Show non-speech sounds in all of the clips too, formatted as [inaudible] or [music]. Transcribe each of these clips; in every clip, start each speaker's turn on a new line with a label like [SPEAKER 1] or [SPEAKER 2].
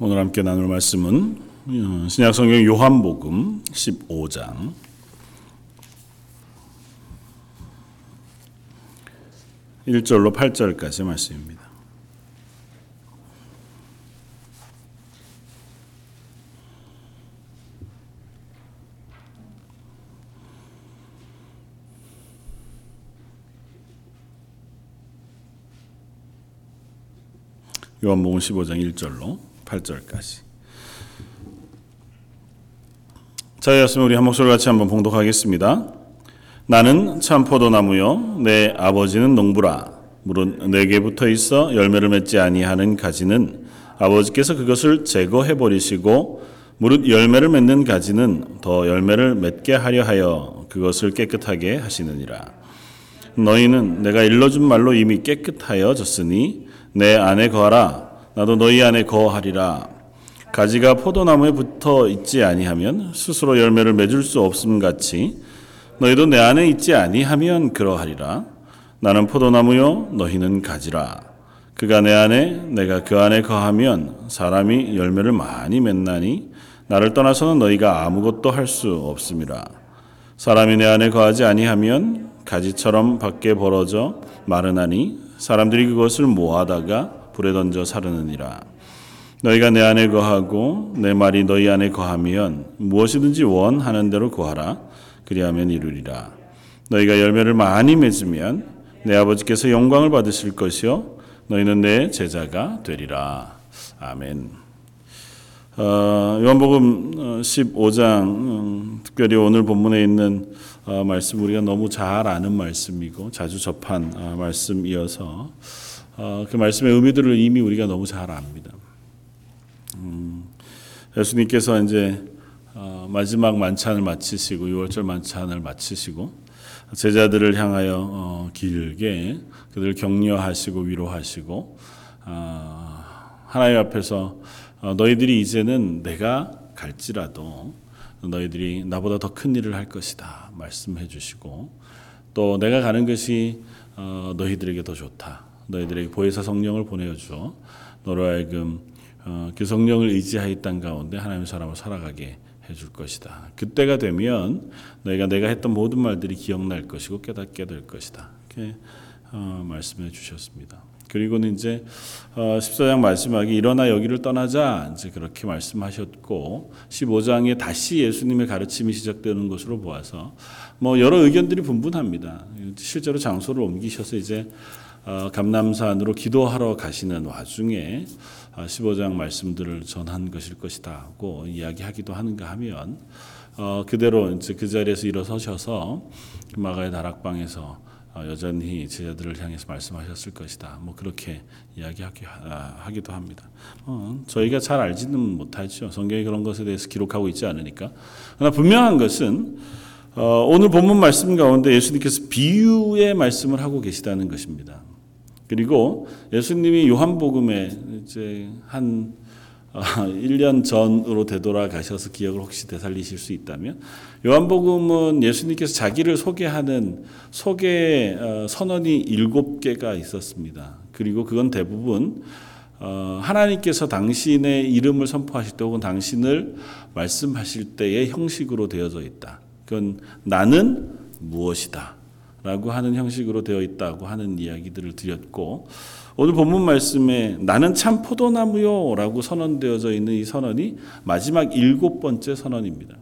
[SPEAKER 1] 오늘 함께 나눌 말씀은 어, 신약성경 요한복음 15장 1절로 8절까지 말씀입니다. 요한복음 15장 1절로 8절까지. 자였으면 우리 한 목소리 같이 한번 봉독하겠습니다. 나는 참 포도나무요 내 아버지는 농부라 물은 내게 붙어 있어 열매를 맺지 아니하는 가지는 아버지께서 그것을 제거해 버리시고 무릇 열매를 맺는 가지는 더 열매를 맺게 하려 하여 그것을 깨끗하게 하시느니라 너희는 내가 일러준 말로 이미 깨끗하여졌으니 내 안에 거하라 나도 너희 안에 거하리라. 가지가 포도나무에 붙어 있지 아니하면 스스로 열매를 맺을 수 없음 같이 너희도 내 안에 있지 아니하면 그러하리라. 나는 포도나무요 너희는 가지라. 그가 내 안에 내가 그 안에 거하면 사람이 열매를 많이 맺나니 나를 떠나서는 너희가 아무것도 할 수 없음이라. 사람이 내 안에 거하지 아니하면 가지처럼 밖에 벌어져 마르나니 사람들이 그것을 모아다가 불에 던져 사르느니라. 너희가 내 안에 거하고 내 말이 너희 안에 거하면 무엇이든지 원하는 대로 구하라. 그리하면 이루리라. 너희가 열매를 많이 맺으면 내 아버지께서 영광을 받으실 것이요 너희는 내 제자가 되리라. 아멘. 어, 요한복음 15장 음, 특별히 오늘 본문에 있는 어, 말씀 우리가 너무 잘 아는 말씀이고 자주 접한 어, 말씀이어서 어, 그 말씀의 의미들을 이미 우리가 너무 잘 압니다. 음, 예수님께서 이제 어, 마지막 만찬을 마치시고 6월절 만찬을 마치시고 제자들을 향하여 어, 길게 그들을 격려하시고 위로하시고 어, 하나님 앞에서 어, 너희들이 이제는 내가 갈지라도 너희들이 나보다 더 큰 일을 할 것이다 말씀해 주시고 또 내가 가는 것이 어, 너희들에게 더 좋다 너희들에게 보혜사 성령을 보내어 주어 너로 하여금 어, 그 성령을 의지하여 이땅 가운데 하나님의 사람을 살아가게 해줄 것이다. 그때가 되면 너희가 내가 했던 모든 말들이 기억날 것이고 깨닫게 될 것이다. 이렇게 어, 말씀해 주셨습니다. 그리고는 이제 어, 14장 마지막에 일어나 여기를 떠나자 이제 그렇게 말씀하셨고 15장에 다시 예수님의 가르침이 시작되는 것으로 보아서 뭐 여러 의견들이 분분합니다. 실제로 장소를 옮기셔서 이제 어, 감남산으로 기도하러 가시는 와중에 15장 말씀들을 전한 것일 것이다고 이야기하기도 하는가 하면 어, 그대로 이제 그 자리에서 일어서셔서 마가의 다락방에서 어, 여전히 제자들을 향해서 말씀하셨을 것이다. 뭐 그렇게 이야기하기도 합니다. 어, 저희가 잘 알지는 못하죠. 성경이 그런 것에 대해서 기록하고 있지 않으니까. 그러나 분명한 것은 어, 오늘 본문 말씀 가운데 예수님께서 비유의 말씀을 하고 계시다는 것입니다. 그리고 예수님이 요한복음에 이제 한 [laughs] 1년 전으로 되돌아가셔서 기억을 혹시 되살리실 수 있다면 요한복음은 예수님께서 자기를 소개하는 소개 선언이 일곱 개가 있었습니다. 그리고 그건 대부분 하나님께서 당신의 이름을 선포하실 때 혹은 당신을 말씀하실 때의 형식으로 되어져 있다. 그건 나는 무엇이다. 라고 하는 형식으로 되어 있다고 하는 이야기들을 드렸고 오늘 본문 말씀에 나는 참 포도나무요 라고 선언되어져 있는 이 선언이 마지막 일곱 번째 선언입니다.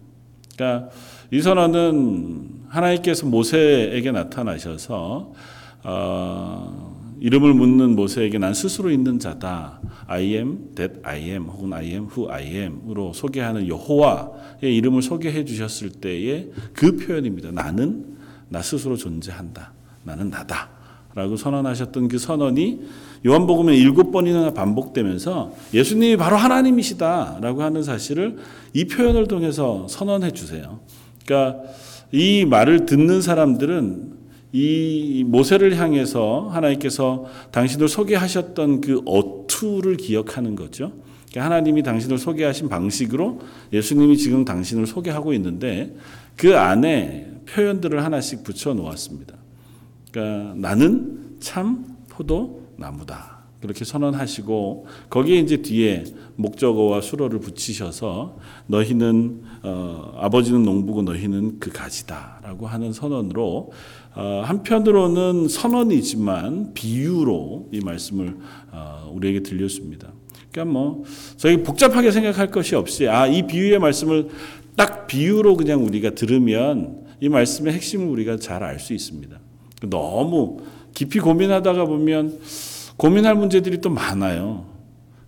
[SPEAKER 1] 그러니까 이 선언은 하나님께서 모세에게 나타나셔서 어, 이름을 묻는 모세에게 난 스스로 있는 자다. I am that I am 혹은 I am who I am으로 소개하는 여호와의 이름을 소개해 주셨을 때의 그 표현입니다. 나는 나 스스로 존재한다. 나는 나다. 라고 선언하셨던 그 선언이 요한복음에 일곱 번이나 반복되면서 예수님이 바로 하나님이시다. 라고 하는 사실을 이 표현을 통해서 선언해 주세요. 그러니까 이 말을 듣는 사람들은 이 모세를 향해서 하나님께서 당신을 소개하셨던 그 어투를 기억하는 거죠. 그러니까 하나님이 당신을 소개하신 방식으로 예수님이 지금 당신을 소개하고 있는데 그 안에 표현들을 하나씩 붙여 놓았습니다. 그러니까 나는 참 포도 나무다. 그렇게 선언하시고 거기에 이제 뒤에 목적어와 수로를 붙이셔서 너희는 어, 아버지는 농부고 너희는 그 가지다라고 하는 선언으로 어, 한편으로는 선언이지만 비유로 이 말씀을 어, 우리에게 들렸습니다. 그러니까 뭐 저희 복잡하게 생각할 것이 없이 아 이 비유의 말씀을 딱 비유로 그냥 우리가 들으면 이 말씀의 핵심을 우리가 잘 알 수 있습니다. 너무 깊이 고민하다가 보면 고민할 문제들이 또 많아요.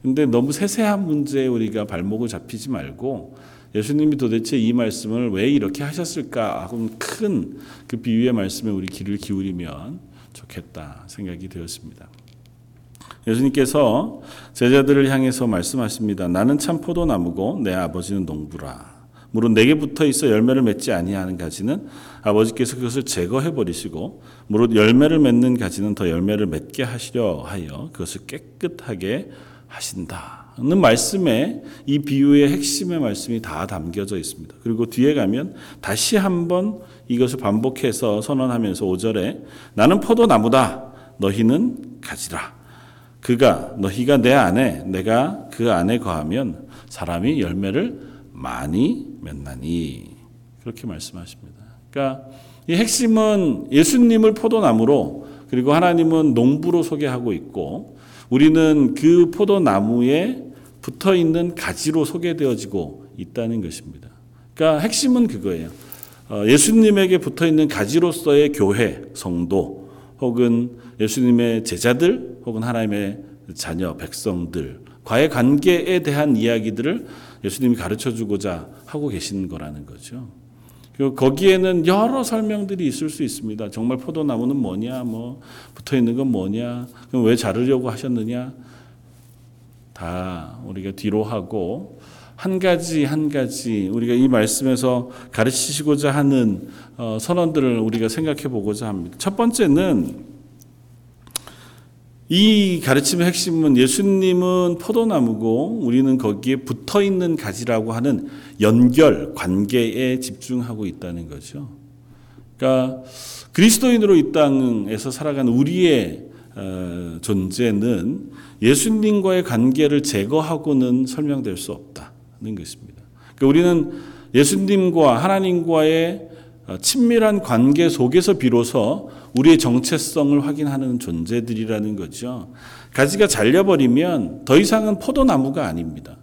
[SPEAKER 1] 근데 너무 세세한 문제에 우리가 발목을 잡히지 말고 예수님이 도대체 이 말씀을 왜 이렇게 하셨을까 하고 큰 그 비유의 말씀에 우리 귀를 기울이면 좋겠다 생각이 되었습니다. 예수님께서 제자들을 향해서 말씀하십니다. 나는 참 포도나무고 내 아버지는 농부라. 물은 내게 붙어 있어 열매를 맺지 아니하는 가지는 아버지께서 그것을 제거해 버리시고 무릇 열매를 맺는 가지는 더 열매를 맺게 하시려 하여 그것을 깨끗하게 하신다는 말씀에 이 비유의 핵심의 말씀이 다 담겨져 있습니다. 그리고 뒤에 가면 다시 한번 이것을 반복해서 선언하면서 5절에 나는 포도나무다. 너희는 가지라. 그가 너희가 내 안에 내가 그 안에 거하면 사람이 열매를 많이 맺나니 그렇게 말씀하십니다. 그러니까 이 핵심은 예수님을 포도나무로 그리고 하나님은 농부로 소개하고 있고 우리는 그 포도나무에 붙어 있는 가지로 소개되어지고 있다는 것입니다. 그러니까 핵심은 그거예요. 어, 예수님에게 붙어 있는 가지로서의 교회, 성도, 혹은 예수님의 제자들, 혹은 하나님의 자녀, 백성들과의 관계에 대한 이야기들을 예수님이 가르쳐 주고자 하고 계신 거라는 거죠. 거기에는 여러 설명들이 있을 수 있습니다. 정말 포도나무는 뭐냐, 뭐 붙어 있는 건 뭐냐, 그럼 왜 자르려고 하셨느냐, 다 우리가 뒤로 하고 한 가지 한 가지 우리가 이 말씀에서 가르치시고자 하는 어, 선언들을 우리가 생각해 보고자 합니다. 첫 번째는 이 가르침의 핵심은 예수님은 포도나무고 우리는 거기에 붙어 있는 가지라고 하는 연결, 관계에 집중하고 있다는 거죠. 그러니까 그리스도인으로 이 땅에서 살아가는 우리의 어, 존재는 예수님과의 관계를 제거하고는 설명될 수 없다는 것입니다. 그러니까 우리는 예수님과 하나님과의 어, 친밀한 관계 속에서 비로소 우리의 정체성을 확인하는 존재들이라는 거죠. 가지가 잘려버리면 더 이상은 포도나무가 아닙니다.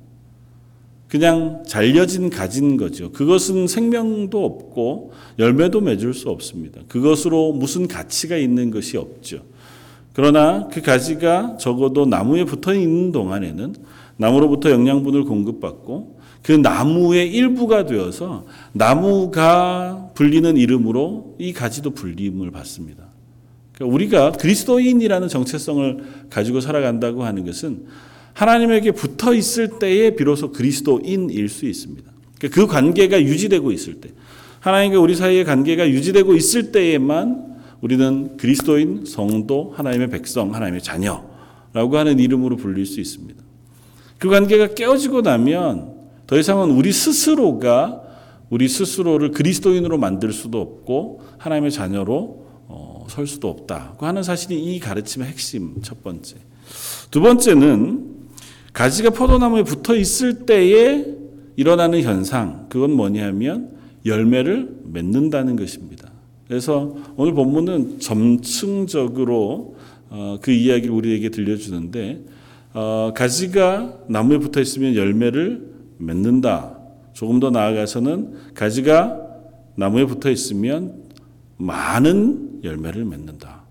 [SPEAKER 1] 그냥 잘려진 가진 거죠. 그것은 생명도 없고 열매도 맺을 수 없습니다. 그것으로 무슨 가치가 있는 것이 없죠. 그러나 그 가지가 적어도 나무에 붙어 있는 동안에는 나무로부터 영양분을 공급받고 그 나무의 일부가 되어서 나무가 불리는 이름으로 이 가지도 불림을 받습니다. 그러니까 우리가 그리스도인이라는 정체성을 가지고 살아간다고 하는 것은 하나님에게 붙어 있을 때에 비로소 그리스도인일 수 있습니다. 그러니까 그 관계가 유지되고 있을 때, 하나님과 우리 사이의 관계가 유지되고 있을 때에만 우리는 그리스도인, 성도, 하나님의 백성, 하나님의 자녀라고 하는 이름으로 불릴 수 있습니다. 그 관계가 깨어지고 나면 더 이상은 우리 스스로가 우리 스스로를 그리스도인으로 만들 수도 없고 하나님의 자녀로 어, 설 수도 없다고 하는 사실이 이 가르침의 핵심 첫 번째. 두 번째는 가지가 포도나무에 붙어 있을 때에 일어나는 현상 그건 뭐냐면 열매를 맺는다는 것입니다. 그래서 오늘 본문은 점층적으로 어, 그 이야기를 우리에게 들려주는데 어, 가지가 나무에 붙어 있으면 열매를 맺는다. 조금 더 나아가서는 가지가 나무에 붙어 있으면 많은 열매를 맺는다.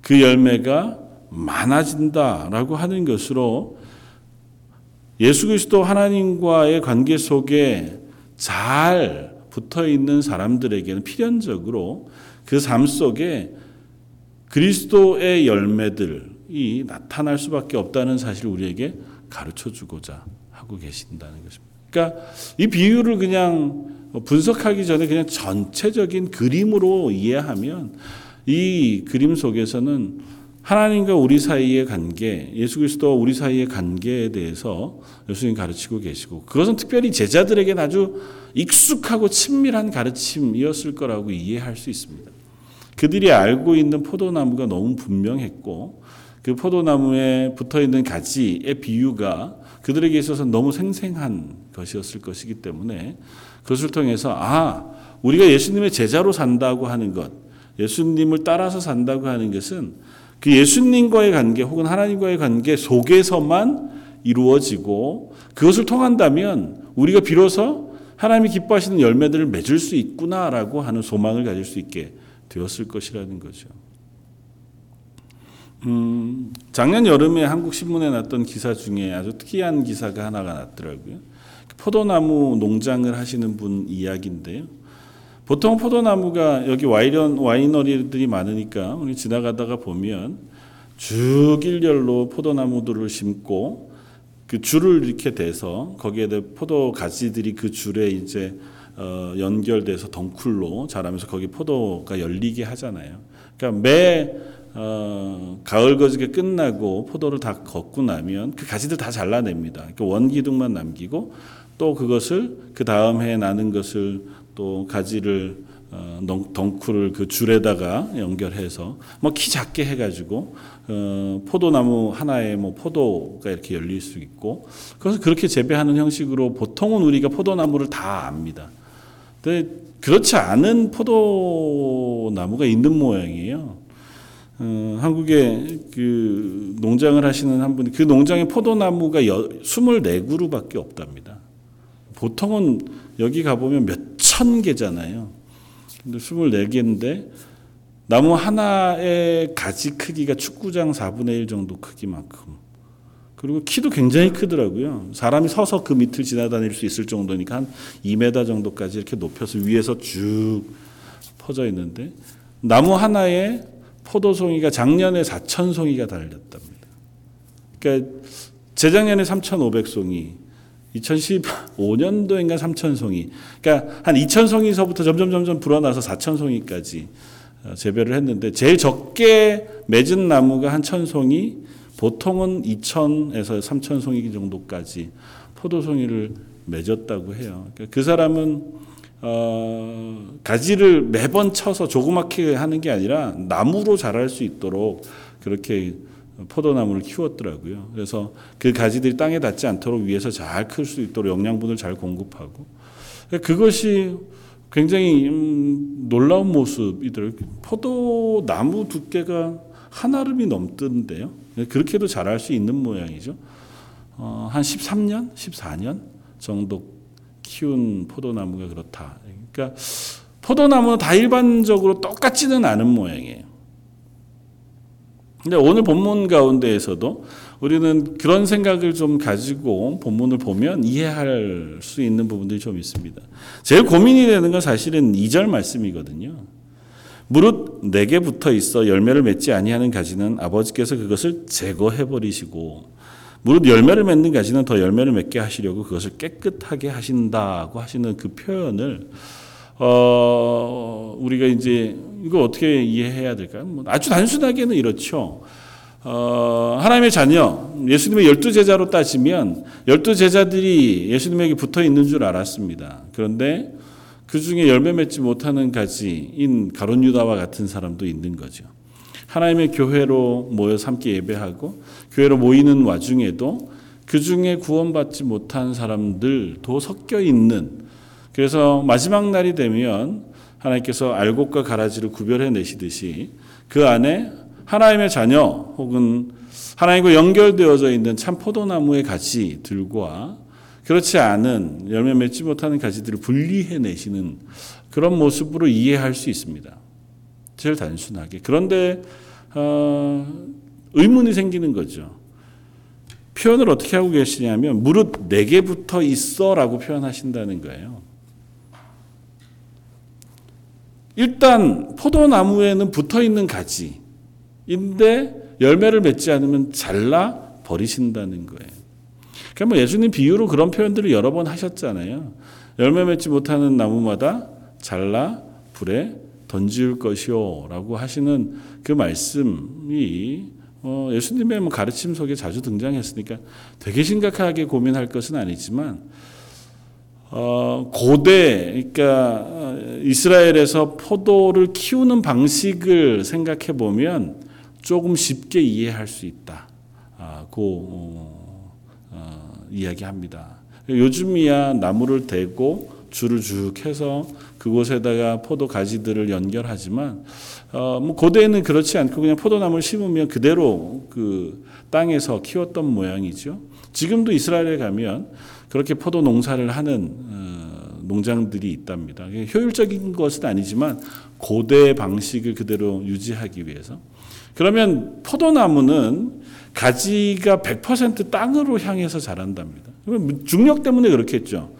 [SPEAKER 1] 그 열매가 많아진다라고 하는 것으로 예수 그리스도 하나님과의 관계 속에 잘 붙어 있는 사람들에게는 필연적으로 그 삶 속에 그리스도의 열매들이 나타날 수밖에 없다는 사실을 우리에게 가르쳐 주고자 하고 계신다는 것입니다. 그러니까 이 비유를 그냥 분석하기 전에 그냥 전체적인 그림으로 이해하면 이 그림 속에서는 하나님과 우리 사이의 관계, 예수 그리스도와 우리 사이의 관계에 대해서 예수님 가르치고 계시고 그것은 특별히 제자들에게 아주 익숙하고 친밀한 가르침이었을 거라고 이해할 수 있습니다. 그들이 알고 있는 포도나무가 너무 분명했고 그 포도나무에 붙어 있는 가지의 비유가 그들에게 있어서 너무 생생한 것이었을 것이기 때문에 그것을 통해서 아 우리가 예수님의 제자로 산다고 하는 것, 예수님을 따라서 산다고 하는 것은 그 예수님과의 관계 혹은 하나님과의 관계 속에서만 이루어지고 그것을 통한다면 우리가 비로소 하나님이 기뻐하시는 열매들을 맺을 수 있구나라고 하는 소망을 가질 수 있게 되었을 것이라는 거죠. 음, 작년 여름에 한국 신문에 났던 기사 중에 아주 특이한 기사가 하나가 났더라고요. 포도나무 농장을 하시는 분 이야기인데요. 보통 포도나무가 여기 와이런 와이너리들이 많으니까 우리 지나가다가 보면 쭉 일렬로 포도나무들을 심고 그 줄을 이렇게 대서 거기에 포도 가지들이 그 줄에 이제 어, 연결돼서 덩쿨로 자라면서 거기 포도가 열리게 하잖아요. 그러니까 매 어, 가을 거지게 끝나고 포도를 다 걷고 나면 그 가지들 다 잘라냅니다. 그러니까 원기둥만 남기고 또 그것을 그 다음 해 나는 것을 또 가지를 어, 덩쿨을 그 줄에다가 연결해서 뭐 키 작게 해가지고 어, 포도나무 하나에 뭐 포도가 이렇게 열릴 수 있고 그래서 그렇게 재배하는 형식으로 보통은 우리가 포도나무를 다 압니다. 근데 그렇지 않은 포도나무가 있는 모양이에요. 어, 한국에 그 농장을 하시는 한 분이 그 농장에 포도나무가 24그루밖에 없답니다. 보통은 여기 가보면 몇 천 개잖아요. 근데 24개인데 나무 하나의 가지 크기가 축구장 4분의 1 정도 크기만큼. 그리고 키도 굉장히 크더라고요. 사람이 서서 그 밑을 지나다닐 수 있을 정도니까 한 2m 정도까지 이렇게 높여서 위에서 쭉 퍼져 있는데 나무 하나에 포도송이가 작년에 4천 송이가 달렸답니다. 그러니까 재작년에 3,500송이, 2015년도인가 3,000송이. 그러니까 한 2,000송이서부터 점점 점점 불어나서 4,000송이까지 어, 재배를 했는데 제일 적게 맺은 나무가 한 1,000송이, 보통은 2,000에서 3,000송이 정도까지 포도송이를 맺었다고 해요. 그러니까 그 사람은 어, 가지를 매번 쳐서 조그맣게 하는 게 아니라 나무로 자랄 수 있도록 그렇게 포도나무를 키웠더라고요. 그래서 그 가지들이 땅에 닿지 않도록 위에서 잘 클 수 있도록 영양분을 잘 공급하고 그것이 굉장히 음, 놀라운 모습이더라고요. 포도나무 두께가 한 아름이 넘던데요. 그렇게도 자랄 수 있는 모양이죠. 어, 한 13년, 14년 정도 키운 포도나무가 그렇다. 그러니까 포도나무는 다 일반적으로 똑같지는 않은 모양이에요. 근데 오늘 본문 가운데에서도 우리는 그런 생각을 좀 가지고 본문을 보면 이해할 수 있는 부분들이 좀 있습니다. 제일 고민이 되는 건 사실은 2절 말씀이거든요. 무릇 내게 붙어 있어 열매를 맺지 아니하는 가지는 아버지께서 그것을 제거해 버리시고 무릇 열매를 맺는 가지는 더 열매를 맺게 하시려고 그것을 깨끗하게 하신다고 하시는 그 표현을 어, 우리가 이제 이거 어떻게 이해해야 될까요? 뭐 아주 단순하게는 이렇죠. 어, 하나님의 자녀, 예수님의 열두 제자로 따지면 열두 제자들이 예수님에게 붙어 있는 줄 알았습니다. 그런데 그 중에 열매 맺지 못하는 가지인 가론 유다와 같은 사람도 있는 거죠. 하나님의 교회로 모여서 함께 예배하고 교회로 모이는 와중에도 그 중에 구원받지 못한 사람들도 섞여 있는 그래서 마지막 날이 되면 하나님께서 알곡과 가라지를 구별해 내시듯이 그 안에 하나님의 자녀 혹은 하나님과 연결되어져 있는 참 포도나무의 가지들과 그렇지 않은 열매 맺지 못하는 가지들을 분리해 내시는 그런 모습으로 이해할 수 있습니다. 제일 단순하게. 그런데 어, 의문이 생기는 거죠. 표현을 어떻게 하고 계시냐면 무릇 내게 붙어 있어라고 표현하신다는 거예요. 일단 포도나무에는 붙어 있는 가지인데 열매를 맺지 않으면 잘라 버리신다는 거예요. 그러니까 뭐 예수님 비유로 그런 표현들을 여러 번 하셨잖아요. 열매 맺지 못하는 나무마다 잘라 불에 던질 것이요 라고 하시는 그 말씀이 어, 예수님의 뭐 가르침 속에 자주 등장했으니까 되게 심각하게 고민할 것은 아니지만 어, 고대 그러니까 어, 이스라엘에서 포도를 키우는 방식을 생각해 보면 조금 쉽게 이해할 수 있다. 아, 그 어, 어, 이야기합니다. 요즘이야 나무를 대고 줄을 쭉 해서 그곳에다가 포도 가지들을 연결하지만 어, 뭐 고대에는 그렇지 않고 그냥 포도나무를 심으면 그대로 그 땅에서 키웠던 모양이죠. 지금도 이스라엘에 가면 그렇게 포도 농사를 하는 어, 농장들이 있답니다. 효율적인 것은 아니지만 고대 방식을 그대로 유지하기 위해서. 그러면 포도나무는 가지가 100% 땅으로 향해서 자란답니다. 중력 때문에 그렇겠죠.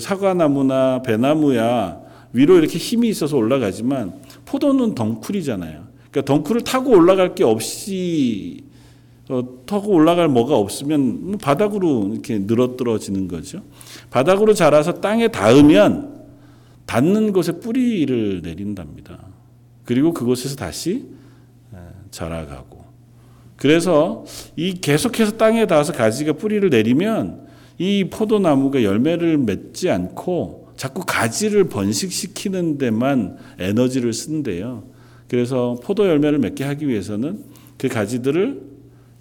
[SPEAKER 1] 사과나무나 배나무야 위로 이렇게 힘이 있어서 올라가지만 포도는 덩쿨이잖아요. 그러니까 덩쿨을 타고 올라갈 게 없이 어, 타고 올라갈 뭐가 없으면 바닥으로 이렇게 늘어뜨러지는 거죠. 바닥으로 자라서 땅에 닿으면 닿는 곳에 뿌리를 내린답니다. 그리고 그곳에서 다시 자라가고. 그래서 이 계속해서 땅에 닿아서 가지가 뿌리를 내리면 이 포도나무가 열매를 맺지 않고 자꾸 가지를 번식시키는 데만 에너지를 쓴대요. 그래서 포도 열매를 맺게 하기 위해서는 그 가지들을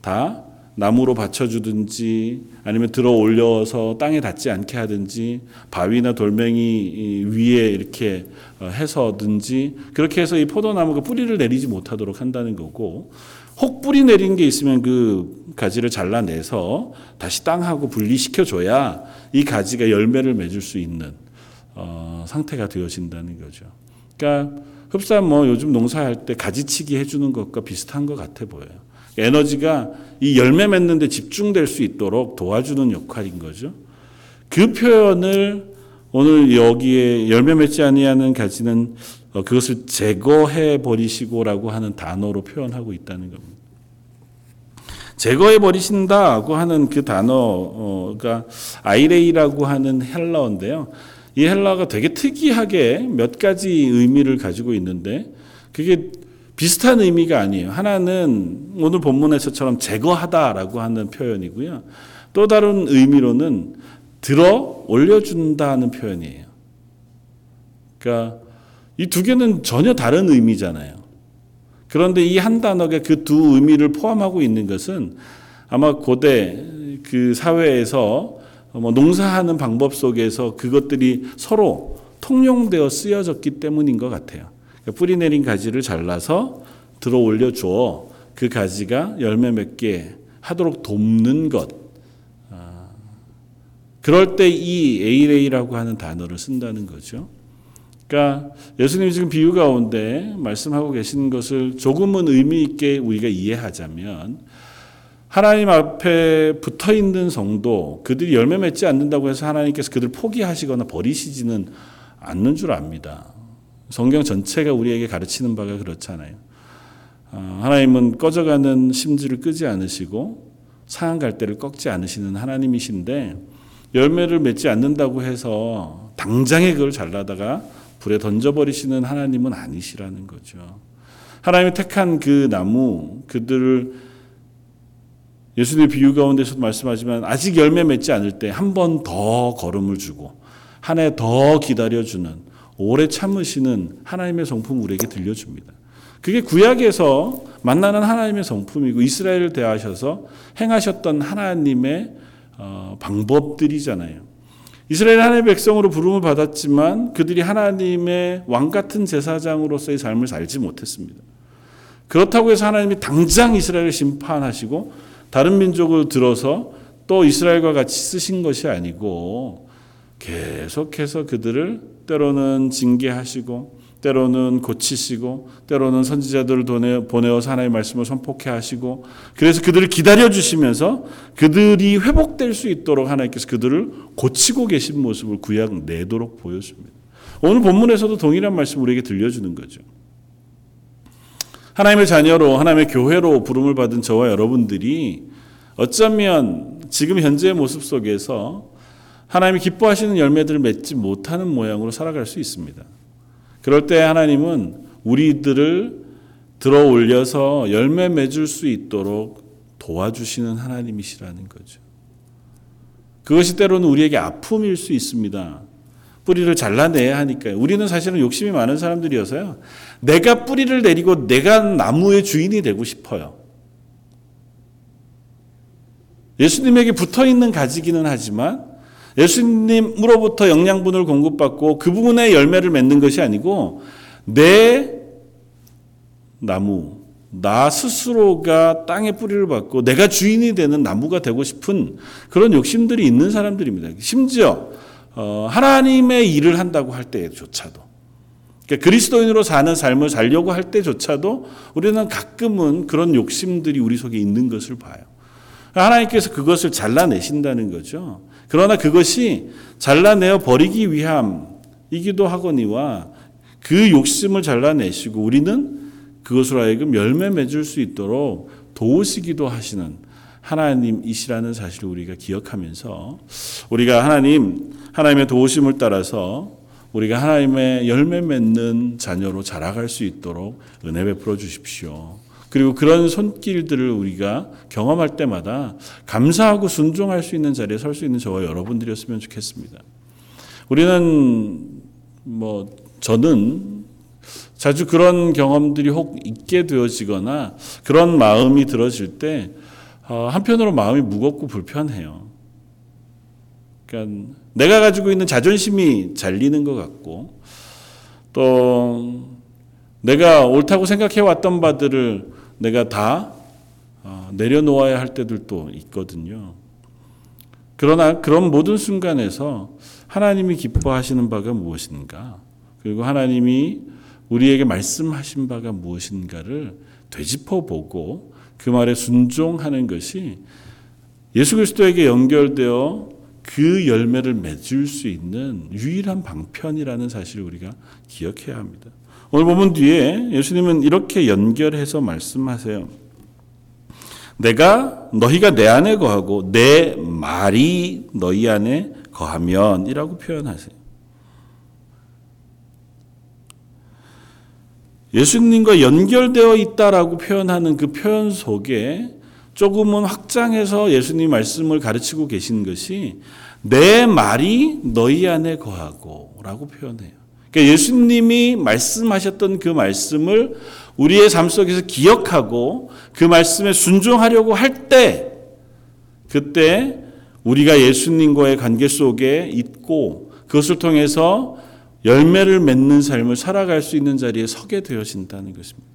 [SPEAKER 1] 다 나무로 받쳐주든지 아니면 들어 올려서 땅에 닿지 않게 하든지 바위나 돌멩이 위에 이렇게 어, 해서든지 그렇게 해서 이 포도나무가 뿌리를 내리지 못하도록 한다는 거고 혹 뿌리 내린 게 있으면 그 가지를 잘라내서 다시 땅하고 분리시켜 줘야 이 가지가 열매를 맺을 수 있는 어, 상태가 되어진다는 거죠. 그러니까 흡사 뭐 요즘 농사할 때 가지치기 해주는 것과 비슷한 것 같아 보여요. 에너지가 이 열매 맺는데 집중될 수 있도록 도와주는 역할인 거죠. 그 표현을 오늘 여기에 열매 맺지 아니하는 가지는 어, 그것을 제거해 버리시고라고 하는 단어로 표현하고 있다는 겁니다. 제거해 버리신다고 하는 그 단어가 아이레이라고 하는 헬라어인데요. 이 헬라가 되게 특이하게 몇 가지 의미를 가지고 있는데 그게 비슷한 의미가 아니에요. 하나는 오늘 본문에서처럼 제거하다라고 하는 표현이고요. 또 다른 의미로는 들어 올려준다는 표현이에요. 그러니까 이 두 개는 전혀 다른 의미잖아요. 그런데 이 한 단어가 그 두 의미를 포함하고 있는 것은 아마 고대 그 사회에서 뭐 농사하는 방법 속에서 그것들이 서로 통용되어 쓰여졌기 때문인 것 같아요. 그러니까 뿌리 내린 가지를 잘라서 들어 올려 주어 그 가지가 열매 맺게 하도록 돕는 것. 아, 그럴 때이 에이레이라고 하는 단어를 쓴다는 거죠. 그러니까 예수님이 지금 비유 가운데 말씀하고 계신 것을 조금은 의미 있게 우리가 이해하자면 하나님 앞에 붙어 있는 성도 그들이 열매 맺지 않는다고 해서 하나님께서 그들 포기하시거나 버리시지는 않는 줄 압니다. 성경 전체가 우리에게 가르치는 바가 그렇잖아요. 어, 하나님은 꺼져가는 심지를 끄지 않으시고 상한 갈대를 꺾지 않으시는 하나님이신데 열매를 맺지 않는다고 해서 당장에 그걸 잘라다가 불에 던져버리시는 하나님은 아니시라는 거죠. 하나님이 택한 그 나무, 그들을 예수님의 비유 가운데서도 말씀하지만 아직 열매 맺지 않을 때 한 번 더 걸음을 주고 한 해 더 기다려주는 오래 참으시는 하나님의 성품 우리에게 들려줍니다. 그게 구약에서 만나는 하나님의 성품이고 이스라엘을 대하셔서 행하셨던 하나님의 어, 방법들이잖아요. 이스라엘 하나님의 백성으로 부름을 받았지만 그들이 하나님의 왕 같은 제사장으로서의 삶을 살지 못했습니다. 그렇다고 해서 하나님이 당장 이스라엘을 심판하시고 다른 민족을 들어서 또 이스라엘과 같이 쓰신 것이 아니고 계속해서 그들을 때로는 징계하시고 때로는 고치시고 때로는 선지자들을 보내어 하나님의 말씀을 선포케 하시고 그래서 그들을 기다려 주시면서 그들이 회복될 수 있도록 하나님께서 그들을 고치고 계신 모습을 구약 내도록 보여줍니다. 오늘 본문에서도 동일한 말씀 우리에게 들려주는 거죠. 하나님의 자녀로 하나님의 교회로 부름을 받은 저와 여러분들이 어쩌면 지금 현재의 모습 속에서 하나님이 기뻐하시는 열매들을 맺지 못하는 모양으로 살아갈 수 있습니다. 그럴 때 하나님은 우리들을 들어 올려서 열매 맺을 수 있도록 도와주시는 하나님이시라는 거죠. 그것이 때로는 우리에게 아픔일 수 있습니다. 뿌리를 잘라내야 하니까요. 우리는 사실은 욕심이 많은 사람들이어서요. 내가 뿌리를 내리고 내가 나무의 주인이 되고 싶어요. 예수님에게 붙어 있는 가지기는 하지만 예수님으로부터 영양분을 공급받고 그 부분에 열매를 맺는 것이 아니고 내 나무, 나 스스로가 땅에 뿌리를 받고 내가 주인이 되는 나무가 되고 싶은 그런 욕심들이 있는 사람들입니다. 심지어 어, 하나님의 일을 한다고 할 때조차도 그러니까 그리스도인으로 사는 삶을 살려고 할 때조차도 우리는 가끔은 그런 욕심들이 우리 속에 있는 것을 봐요. 하나님께서 그것을 잘라내신다는 거죠. 그러나 그것이 잘라내어 버리기 위함이기도 하거니와 그 욕심을 잘라내시고 우리는 그것으로 하여금 열매 맺을 수 있도록 도우시기도 하시는 하나님이시라는 사실을 우리가 기억하면서 우리가 하나님 하나님의 도우심을 따라서 우리가 하나님의 열매 맺는 자녀로 자라갈 수 있도록 은혜 베풀어 주십시오. 그리고 그런 손길들을 우리가 경험할 때마다 감사하고 순종할 수 있는 자리에 설 수 있는 저와 여러분들이었으면 좋겠습니다. 우리는 뭐 저는 자주 그런 경험들이 혹 있게 되어지거나 그런 마음이 들어질 때 어, 한편으로 마음이 무겁고 불편해요. 그러니까 내가 가지고 있는 자존심이 잘리는 것 같고 또 내가 옳다고 생각해 왔던 바들을 내가 다 어, 내려놓아야 할 때들도 있거든요. 그러나 그런 모든 순간에서 하나님이 기뻐하시는 바가 무엇인가? 그리고 하나님이 우리에게 말씀하신 바가 무엇인가를 되짚어 보고 그 말에 순종하는 것이 예수 그리스도에게 연결되어 그 열매를 맺을 수 있는 유일한 방편이라는 사실을 우리가 기억해야 합니다. 오늘 보면 뒤에 예수님은 이렇게 연결해서 말씀하세요. 내가 너희가 내 안에 거하고 내 말이 너희 안에 거하면이라고 표현하세요. 예수님과 연결되어 있다라고 표현하는 그 표현 속에 조금은 확장해서 예수님 말씀을 가르치고 계신 것이 내 말이 너희 안에 거하고 라고 표현해요. 그러니까 예수님이 말씀하셨던 그 말씀을 우리의 삶 속에서 기억하고 그 말씀에 순종하려고 할 때 그때 우리가 예수님과의 관계 속에 있고 그것을 통해서 열매를 맺는 삶을 살아갈 수 있는 자리에 서게 되어진다는 것입니다.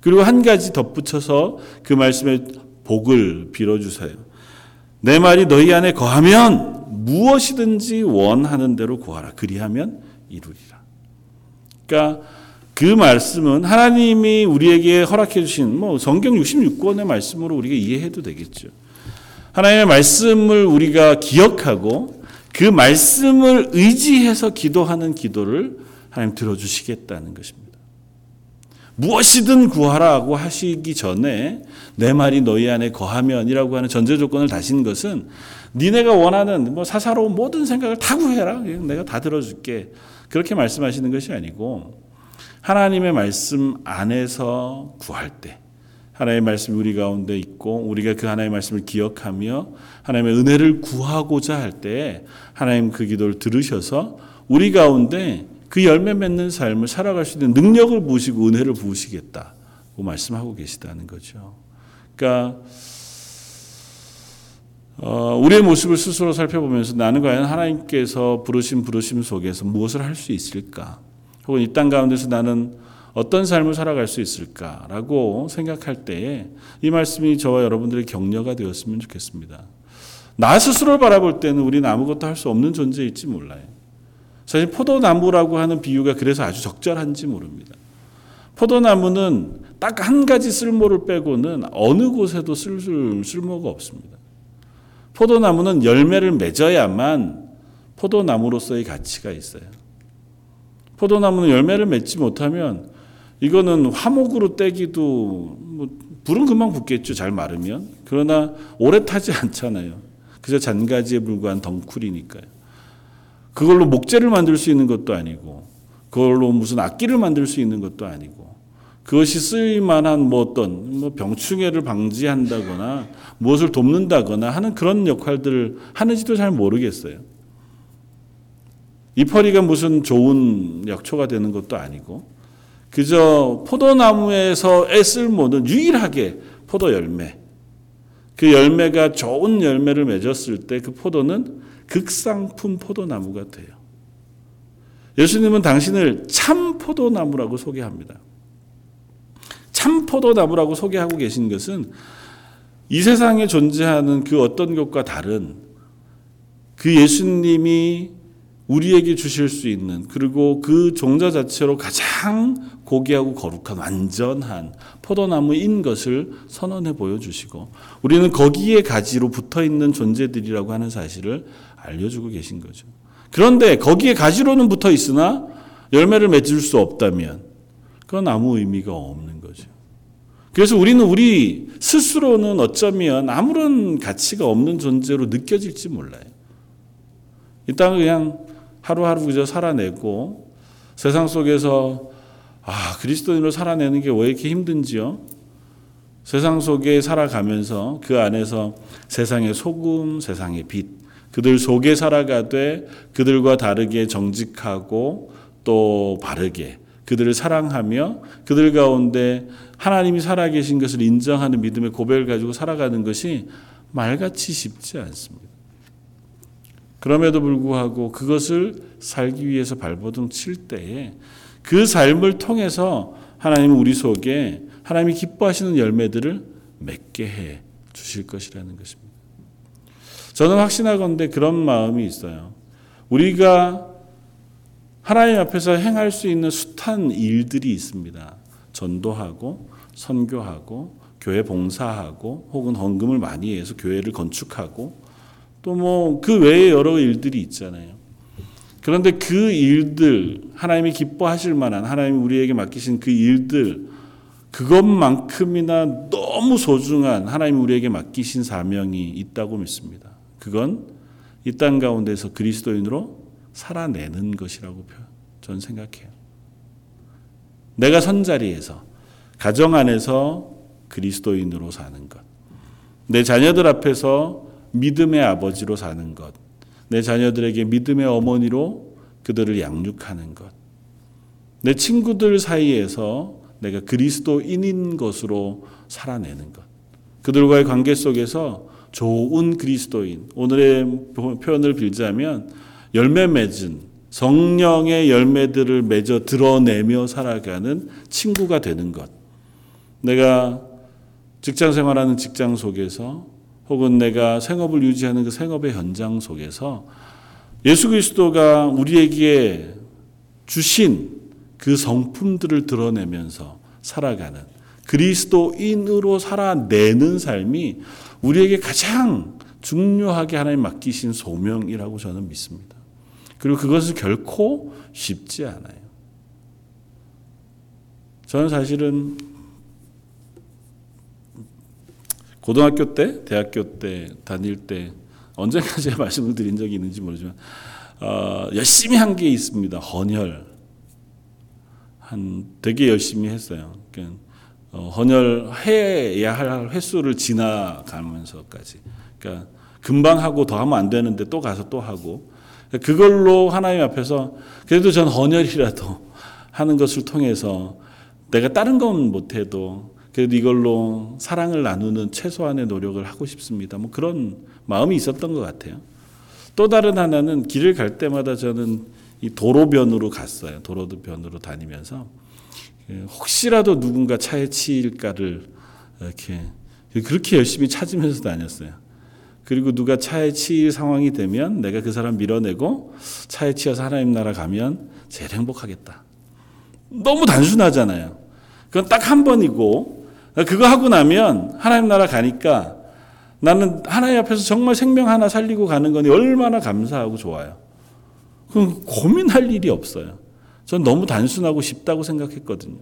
[SPEAKER 1] 그리고 한 가지 덧붙여서 그 말씀에 복을 빌어주세요. 내 말이 너희 안에 거하면 무엇이든지 원하는 대로 구하라. 그리하면 이루리라. 그러니까 그 말씀은 하나님이 우리에게 허락해 주신 뭐 성경 66권의 말씀으로 우리가 이해해도 되겠죠. 하나님의 말씀을 우리가 기억하고 그 말씀을 의지해서 기도하는 기도를 하나님 들어주시겠다는 것입니다. 무엇이든 구하라고 하시기 전에 내 말이 너희 안에 거하면이라고 하는 전제 조건을 다신 것은 니네가 원하는 뭐 사사로운 모든 생각을 다 구해라. 내가 다 들어줄게. 그렇게 말씀하시는 것이 아니고 하나님의 말씀 안에서 구할 때 하나님의 말씀이 우리 가운데 있고 우리가 그 하나님의 말씀을 기억하며 하나님의 은혜를 구하고자 할 때 하나님 그 기도를 들으셔서 우리 가운데 그 열매 맺는 삶을 살아갈 수 있는 능력을 부으시고 은혜를 부으시겠다고 말씀하고 계시다는 거죠. 그러니까 어, 우리의 모습을 스스로 살펴보면서 나는 과연 하나님께서 부르신 부르심 속에서 무엇을 할 수 있을까? 혹은 이 땅 가운데서 나는 어떤 삶을 살아갈 수 있을까라고 생각할 때에 이 말씀이 저와 여러분들의 격려가 되었으면 좋겠습니다. 나 스스로를 바라볼 때는 우리는 아무것도 할 수 없는 존재일지 몰라요. 사실 포도나무라고 하는 비유가 그래서 아주 적절한지 모릅니다. 포도나무는 딱 한 가지 쓸모를 빼고는 어느 곳에도 쓸, 쓸모가 없습니다. 포도나무는 열매를 맺어야만 포도나무로서의 가치가 있어요. 포도나무는 열매를 맺지 못하면 이거는 화목으로 떼기도 뭐 불은 금방 붙겠죠. 잘 마르면. 그러나 오래 타지 않잖아요. 그저 잔가지에 불과한 덩쿨이니까요. 그걸로 목재를 만들 수 있는 것도 아니고 그걸로 무슨 악기를 만들 수 있는 것도 아니고 그것이 쓰일 만한 뭐 어떤 뭐 병충해를 방지한다거나 무엇을 돕는다거나 하는 그런 역할들을 하는지도 잘 모르겠어요. 이 퍼리가 무슨 좋은 약초가 되는 것도 아니고 그저 포도나무에서의 쓸모는 유일하게 포도 열매. 그 열매가 좋은 열매를 맺었을 때 그 포도는 극상품 포도나무가 돼요. 예수님은 당신을 참 포도나무라고 소개합니다. 참 포도나무라고 소개하고 계신 것은 이 세상에 존재하는 그 어떤 것과 다른 그 예수님이 우리에게 주실 수 있는 그리고 그 종자 자체로 가장 고귀하고 거룩한 완전한 포도나무인 것을 선언해 보여주시고 우리는 거기에 가지로 붙어 있는 존재들이라고 하는 사실을 알려주고 계신 거죠. 그런데 거기에 가지로는 붙어 있으나 열매를 맺을 수 없다면 그건 아무 의미가 없는 거죠. 그래서 우리는 우리 스스로는 어쩌면 아무런 가치가 없는 존재로 느껴질지 몰라요. 이 땅을 그냥 하루하루 그저 살아내고 세상 속에서 아, 그리스도인으로 살아내는 게 왜 이렇게 힘든지요? 세상 속에 살아가면서 그 안에서 세상의 소금, 세상의 빛, 그들 속에 살아가되 그들과 다르게 정직하고 또 바르게 그들을 사랑하며 그들 가운데 하나님이 살아계신 것을 인정하는 믿음의 고백을 가지고 살아가는 것이 말같이 쉽지 않습니다. 그럼에도 불구하고 그것을 살기 위해서 발버둥 칠 때에 그 삶을 통해서 하나님은 우리 속에 하나님이 기뻐하시는 열매들을 맺게 해 주실 것이라는 것입니다. 저는 확신하건대 그런 마음이 있어요. 우리가 하나님 앞에서 행할 수 있는 숱한 일들이 있습니다. 전도하고 선교하고 교회 봉사하고 혹은 헌금을 많이 해서 교회를 건축하고 또 뭐 그 외에 여러 일들이 있잖아요. 그런데 그 일들 하나님이 기뻐하실 만한 하나님이 우리에게 맡기신 그 일들 그것만큼이나 너무 소중한 하나님이 우리에게 맡기신 사명이 있다고 믿습니다. 그건 이 땅 가운데서 그리스도인으로 살아내는 것이라고 저는 생각해요. 내가 선 자리에서 가정 안에서 그리스도인으로 사는 것. 내 자녀들 앞에서 믿음의 아버지로 사는 것. 내 자녀들에게 믿음의 어머니로 그들을 양육하는 것. 내 친구들 사이에서 내가 그리스도인인 것으로 살아내는 것. 그들과의 관계 속에서 좋은 그리스도인. 오늘의 표현을 빌자면 열매 맺은 성령의 열매들을 맺어 드러내며 살아가는 친구가 되는 것. 내가 직장 생활하는 직장 속에서 혹은 내가 생업을 유지하는 그 생업의 현장 속에서 예수 그리스도가 우리에게 주신 그 성품들을 드러내면서 살아가는 그리스도인으로 살아내는 삶이 우리에게 가장 중요하게 하나님 맡기신 소명이라고 저는 믿습니다. 그리고 그것은 결코 쉽지 않아요. 저는 사실은 고등학교 때, 대학교 때 다닐 때 언젠가 제가 [laughs] 말씀을 드린 적이 있는지 모르지만 어, 열심히 한 게 있습니다. 헌혈 한 되게 열심히 했어요. 그러니까 어, 헌혈해야 할 횟수를 지나가면서까지. 그러니까 금방 하고 더 하면 안 되는데 또 가서 또 하고 그걸로 하나님 앞에서 그래도 전 헌혈이라도 [laughs] 하는 것을 통해서 내가 다른 건 못해도 그래도 이걸로 사랑을 나누는 최소한의 노력을 하고 싶습니다. 뭐 그런 마음이 있었던 것 같아요. 또 다른 하나는 길을 갈 때마다 저는 이 도로변으로 갔어요. 도로변으로 다니면서 혹시라도 누군가 차에 치일까를 이렇게 그렇게 열심히 찾으면서 다녔어요. 그리고 누가 차에 치일 상황이 되면 내가 그 사람 밀어내고 차에 치여서 하나님 나라 가면 제일 행복하겠다. 너무 단순하잖아요. 그건 딱 한 번이고 그거 하고 나면 하나님 나라 가니까 나는 하나님 앞에서 정말 생명 하나 살리고 가는 거니 얼마나 감사하고 좋아요. 그럼 고민할 일이 없어요. 전 너무 단순하고 쉽다고 생각했거든요.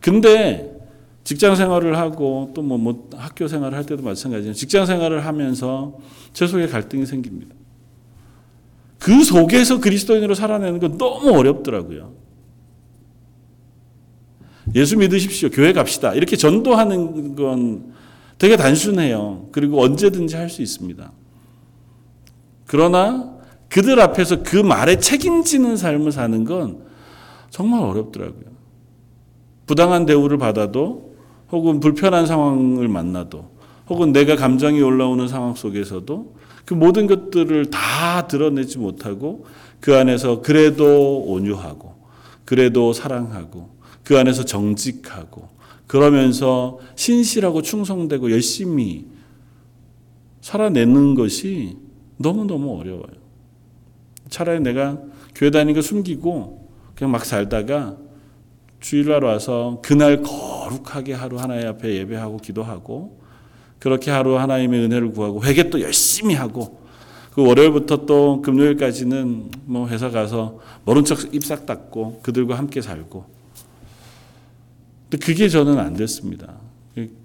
[SPEAKER 1] 근데 직장 생활을 하고 또 뭐 뭐 학교 생활을 할 때도 마찬가지예요. 직장 생활을 하면서 제 속에 갈등이 생깁니다. 그 속에서 그리스도인으로 살아내는 건 너무 어렵더라고요. 예수 믿으십시오. 교회 갑시다. 이렇게 전도하는 건 되게 단순해요. 그리고 언제든지 할 수 있습니다. 그러나 그들 앞에서 그 말에 책임지는 삶을 사는 건 정말 어렵더라고요. 부당한 대우를 받아도 혹은 불편한 상황을 만나도 혹은 내가 감정이 올라오는 상황 속에서도 그 모든 것들을 다 드러내지 못하고 그 안에서 그래도 온유하고 그래도 사랑하고 그 안에서 정직하고 그러면서 신실하고 충성되고 열심히 살아내는 것이 너무너무 어려워요. 차라리 내가 교회 다니는 거 숨기고 그냥 막 살다가 주일날 와서 그날 거룩하게 하루 하나님 앞에 예배하고 기도하고 그렇게 하루 하나님의 은혜를 구하고 회개 또 열심히 하고 그 월요일부터 또 금요일까지는 뭐 회사 가서 모른 척 입 싹 닦고 그들과 함께 살고 근데 그게 저는 안 됐습니다.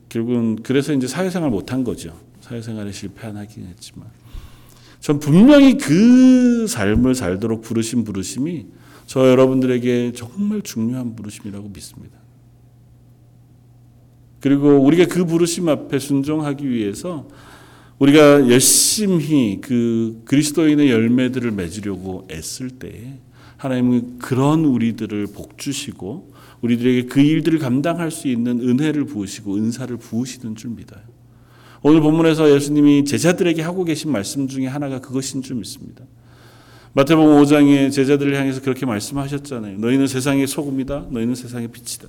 [SPEAKER 1] 결국은 그래서 이제 사회생활 못한 거죠. 사회생활에 실패하긴 했지만 전 분명히 그 삶을 살도록 부르신 부르심이 저 여러분들에게 정말 중요한 부르심이라고 믿습니다. 그리고 우리가 그 부르심 앞에 순종하기 위해서 우리가 열심히 그 그리스도인의 열매들을 맺으려고 애쓸 때 하나님은 그런 우리들을 복 주시고 우리들에게 그 일들을 감당할 수 있는 은혜를 부으시고 은사를 부으시는 줄 믿어요. 오늘 본문에서 예수님이 제자들에게 하고 계신 말씀 중에 하나가 그것인 줄 믿습니다. 마태복음 5장에 제자들을 향해서 그렇게 말씀하셨잖아요. 너희는 세상의 소금이다. 너희는 세상의 빛이다.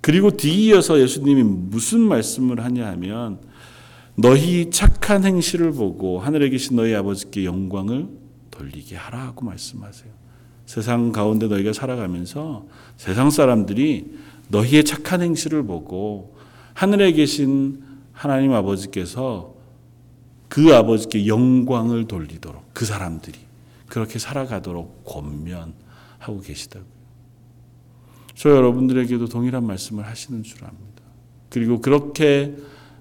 [SPEAKER 1] 그리고 뒤이어서 예수님이 무슨 말씀을 하냐 하면 너희 착한 행실을 보고 하늘에 계신 너희 아버지께 영광을 돌리게 하라고 말씀하세요. 세상 가운데 너희가 살아가면서 세상 사람들이 너희의 착한 행실을 보고 하늘에 계신 하나님 아버지께서 그 아버지께 영광을 돌리도록 그 사람들이 그렇게 살아가도록 권면하고 계시다고요. 저 여러분들에게도 동일한 말씀을 하시는 줄 압니다. 그리고 그렇게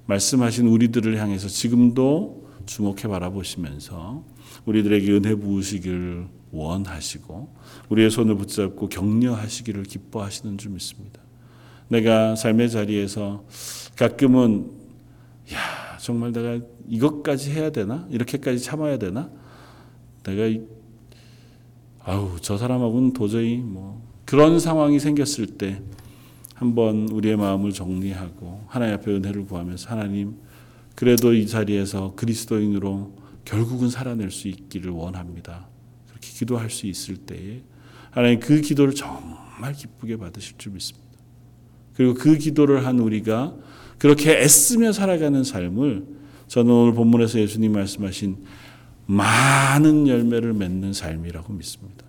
[SPEAKER 1] 말씀하신 우리들을 향해서 지금도 주목해 바라보시면서 우리들에게 은혜 부으시기를 원하시고 우리의 손을 붙잡고 격려하시기를 기뻐하시는 줄 믿습니다. 내가 삶의 자리에서 가끔은 야 정말 내가 이것까지 해야 되나 이렇게까지 참아야 되나 내가 아우 저 사람하고는 도저히 뭐 그런 상황이 생겼을 때 한번 우리의 마음을 정리하고 하나님 앞에 은혜를 구하면서 하나님 그래도 이 자리에서 그리스도인으로 결국은 살아낼 수 있기를 원합니다. 그렇게 기도할 수 있을 때에 하나님 그 기도를 정말 기쁘게 받으실 줄 믿습니다. 그리고 그 기도를 한 우리가 그렇게 애쓰며 살아가는 삶을 저는 오늘 본문에서 예수님 말씀하신 많은 열매를 맺는 삶이라고 믿습니다.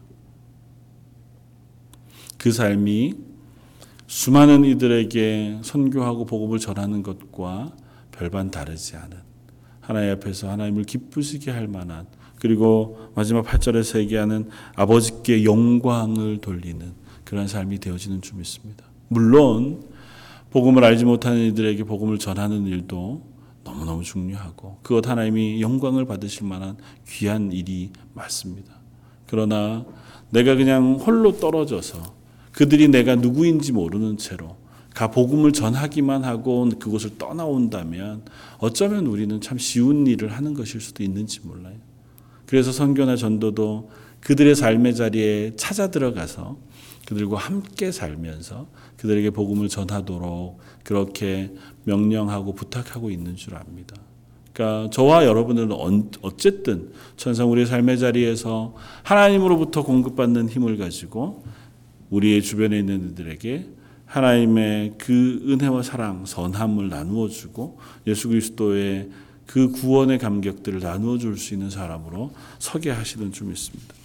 [SPEAKER 1] 그 삶이 수많은 이들에게 선교하고 복음을 전하는 것과 별반 다르지 않은 하나님 앞에서 하나님을 기쁘시게 할 만한 그리고 마지막 8절에서 얘기하는 아버지께 영광을 돌리는 그런 삶이 되어지는 줄 믿습니다. 물론 복음을 알지 못하는 이들에게 복음을 전하는 일도 너무너무 중요하고 그것 하나님이 영광을 받으실 만한 귀한 일이 맞습니다. 그러나 내가 그냥 홀로 떨어져서 그들이 내가 누구인지 모르는 채로 가 복음을 전하기만 하고 그곳을 떠나온다면 어쩌면 우리는 참 쉬운 일을 하는 것일 수도 있는지 몰라요. 그래서 선교나 전도도 그들의 삶의 자리에 찾아 들어가서 그들과 함께 살면서 그들에게 복음을 전하도록 그렇게 명령하고 부탁하고 있는 줄 압니다. 그러니까 저와 여러분들은 어쨌든 천상 우리의 삶의 자리에서 하나님으로부터 공급받는 힘을 가지고 우리의 주변에 있는 이들에게 하나님의 그 은혜와 사랑, 선함을 나누어 주고 예수 그리스도의 그 구원의 감격들을 나누어 줄 수 있는 사람으로 서게 하시는 줄 믿습니다.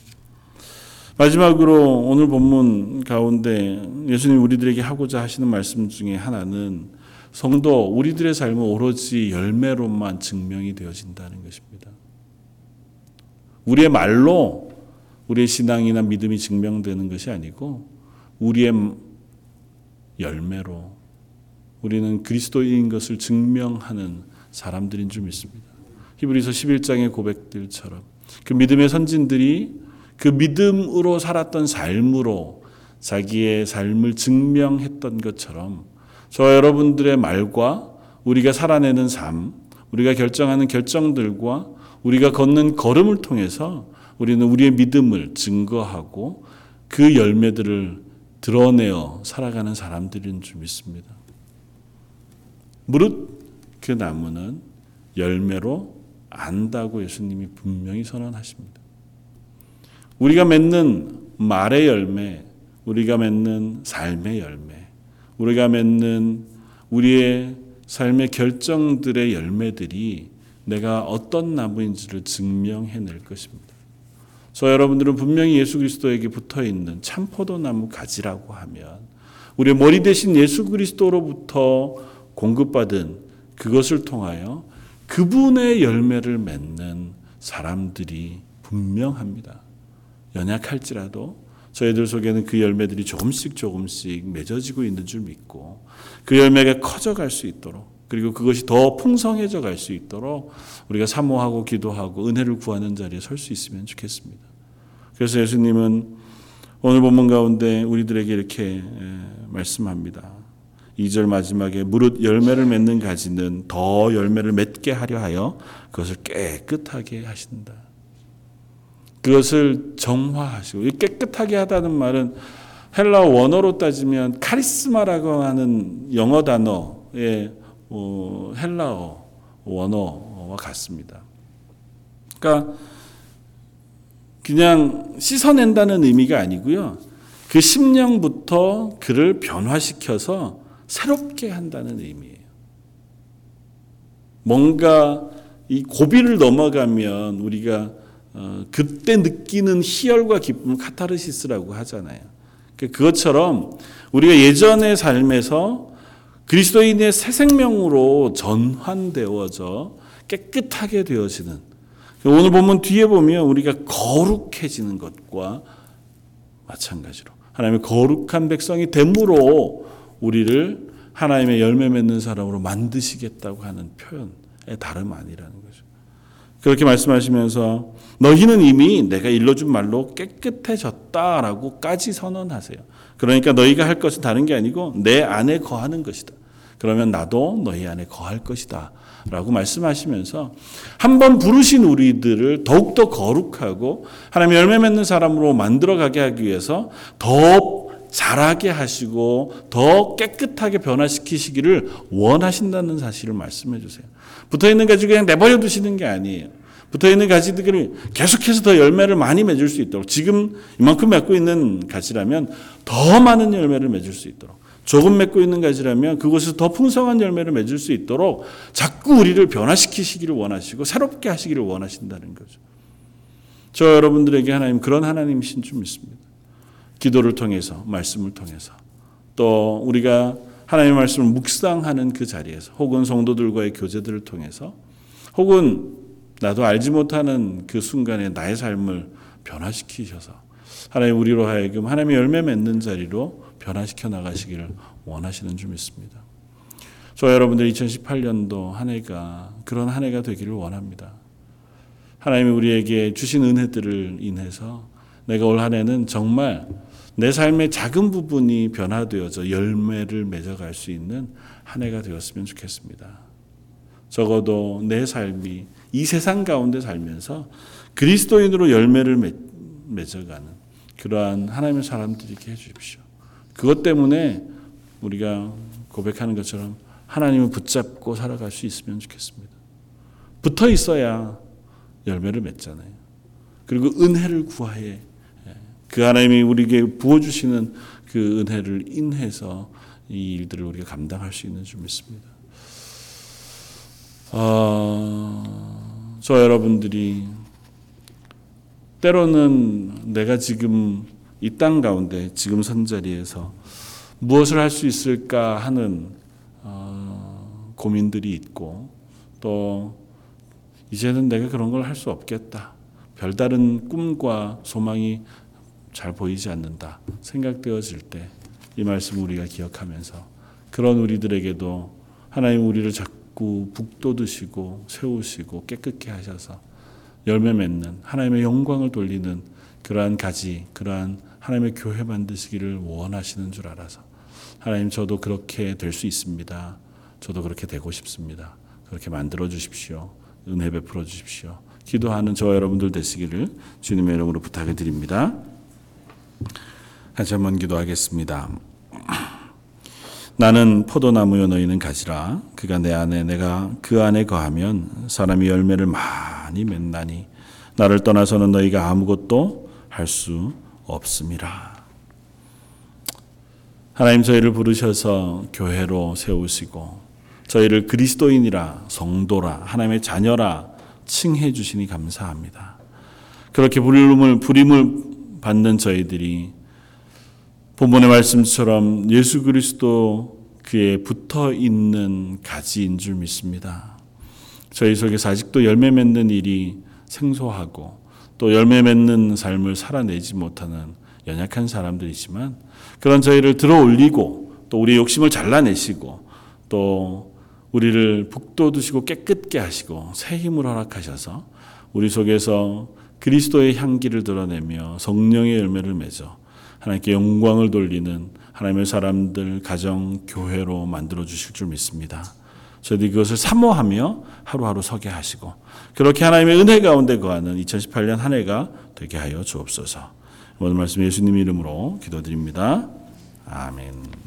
[SPEAKER 1] 마지막으로 오늘 본문 가운데 예수님 우리들에게 하고자 하시는 말씀 중에 하나는 성도 우리들의 삶은 오로지 열매로만 증명이 되어진다는 것입니다. 우리의 말로 우리의 신앙이나 믿음이 증명되는 것이 아니고 우리의 열매로 우리는 그리스도인 것을 증명하는 사람들인 줄 믿습니다. 히브리서 11장의 고백들처럼 그 믿음의 선진들이 그 믿음으로 살았던 삶으로 자기의 삶을 증명했던 것처럼 저 여러분들의 말과 우리가 살아내는 삶, 우리가 결정하는 결정들과 우리가 걷는 걸음을 통해서 우리는 우리의 믿음을 증거하고 그 열매들을 드러내어 살아가는 사람들인 줄 믿습니다. 무릇 그 나무는 열매로 안다고 예수님이 분명히 선언하십니다. 우리가 맺는 말의 열매, 우리가 맺는 삶의 열매, 우리가 맺는 우리의 삶의 결정들의 열매들이 내가 어떤 나무인지를 증명해낼 것입니다. 저 여러분들은 분명히 예수 그리스도에게 붙어 있는 참포도 나무 가지라고 하면 우리의 머리 대신 예수 그리스도로부터 공급받은 그것을 통하여 그분의 열매를 맺는 사람들이 분명합니다. 연약할지라도 저희들 속에는 그 열매들이 조금씩 조금씩 맺어지고 있는 줄 믿고 그 열매가 커져갈 수 있도록 그리고 그것이 더 풍성해져 갈 수 있도록 우리가 사모하고 기도하고 은혜를 구하는 자리에 설 수 있으면 좋겠습니다. 그래서 예수님은 오늘 본문 가운데 우리들에게 이렇게 말씀합니다. 2절 마지막에 무릇 열매를 맺는 가지는 더 열매를 맺게 하려 하여 그것을 깨끗하게 하신다. 그것을 정화하시고 깨끗하게 하다는 말은 헬라 원어로 따지면 카리스마라고 하는 영어 단어의 어, 헬라어 원어와 같습니다. 그러니까 그냥 씻어낸다는 의미가 아니고요. 그 심령부터 그를 변화시켜서 새롭게 한다는 의미예요. 뭔가 이 고비를 넘어가면 우리가 어, 그때 느끼는 희열과 기쁨을 카타르시스라고 하잖아요. 그러니까 그것처럼 우리가 예전의 삶에서 그리스도인의 새 생명으로 전환되어져 깨끗하게 되어지는 오늘 보면 뒤에 보면 우리가 거룩해지는 것과 마찬가지로 하나님의 거룩한 백성이 됨으로 우리를 하나님의 열매 맺는 사람으로 만드시겠다고 하는 표현의 다름 아니라는 거죠. 그렇게 말씀하시면서 너희는 이미 내가 일러준 말로 깨끗해졌다라고까지 선언하세요. 그러니까 너희가 할 것은 다른 게 아니고 내 안에 거하는 것이다. 그러면 나도 너희 안에 거할 것이다. 라고 말씀하시면서 한번 부르신 우리들을 더욱더 거룩하고 하나님 열매 맺는 사람으로 만들어가게 하기 위해서 더 잘하게 하시고 더 깨끗하게 변화시키시기를 원하신다는 사실을 말씀해 주세요. 붙어 있는 가지 그냥 내버려 두시는 게 아니에요. 붙어 있는 가지들이 계속해서 더 열매를 많이 맺을 수 있도록 지금 이만큼 맺고 있는 가지라면 더 많은 열매를 맺을 수 있도록 조금 맺고 있는 가지라면 그곳에서 더 풍성한 열매를 맺을 수 있도록 자꾸 우리를 변화시키시기를 원하시고 새롭게 하시기를 원하신다는 거죠. 저 여러분들에게 하나님 그런 하나님이신 줄 믿습니다. 기도를 통해서 말씀을 통해서 또 우리가 하나님의 말씀을 묵상하는 그 자리에서 혹은 성도들과의 교제들을 통해서 혹은 나도 알지 못하는 그 순간에 나의 삶을 변화시키셔서 하나님 우리로 하여금 하나님의 열매 맺는 자리로 변화시켜 나가시기를 원하시는 줄 믿습니다. 저 여러분들 2018년도 한 해가 그런 한 해가 되기를 원합니다. 하나님이 우리에게 주신 은혜들을 인해서 내가 올 한 해는 정말 내 삶의 작은 부분이 변화되어져 열매를 맺어갈 수 있는 한 해가 되었으면 좋겠습니다. 적어도 내 삶이 이 세상 가운데 살면서 그리스도인으로 열매를 맺어가는 그러한 하나님의 사람들이게 해주십시오. 그것 때문에 우리가 고백하는 것처럼 하나님을 붙잡고 살아갈 수 있으면 좋겠습니다. 붙어 있어야 열매를 맺잖아요. 그리고 은혜를 구하해 그 하나님이 우리에게 부어주시는 그 은혜를 인해서 이 일들을 우리가 감당할 수 있는 줄 믿습니다. 어, 저 여러분들이 때로는 내가 지금 이 땅 가운데 지금 선 자리에서 무엇을 할 수 있을까 하는 어, 고민들이 있고 또 이제는 내가 그런 걸 할 수 없겠다. 별다른 꿈과 소망이 잘 보이지 않는다 생각되어질 때 이 말씀 우리가 기억하면서 그런 우리들에게도 하나님 우리를 자꾸 북돋으시고 세우시고 깨끗게 하셔서 열매 맺는 하나님의 영광을 돌리는 그러한 가지 그러한 하나님의 교회 만드시기를 원하시는 줄 알아서 하나님 저도 그렇게 될 수 있습니다. 저도 그렇게 되고 싶습니다. 그렇게 만들어 주십시오. 은혜 베풀어 주십시오. 기도하는 저와 여러분들 되시기를 주님의 이름으로 부탁을 드립니다. 같이 한번 기도하겠습니다. 나는 포도나무요 너희는 가지라 그가 내 안에 내가 그 안에 거하면 사람이 열매를 많이 맺나니 나를 떠나서는 너희가 아무것도 할 수 없음이라. 하나님 저희를 부르셔서 교회로 세우시고 저희를 그리스도인이라 성도라 하나님의 자녀라 칭해 주시니 감사합니다. 그렇게 부름을 부림을 받는 저희들이 본문의 말씀처럼 예수 그리스도 그에 붙어 있는 가지인 줄 믿습니다. 저희 속에서 아직도 열매 맺는 일이 생소하고 또 열매 맺는 삶을 살아내지 못하는 연약한 사람들이지만 그런 저희를 들어 올리고 또 우리의 욕심을 잘라내시고 또 우리를 북돋우시고 깨끗게 하시고 새 힘을 허락하셔서 우리 속에서 그리스도의 향기를 드러내며 성령의 열매를 맺어 하나님께 영광을 돌리는 하나님의 사람들 가정 교회로 만들어 주실 줄 믿습니다. 저희들이 그것을 사모하며 하루하루 서게 하시고 그렇게 하나님의 은혜 가운데 거하는 2018년 한 해가 되게 하여 주옵소서. 오늘 말씀 예수님 이름으로 기도드립니다. 아멘.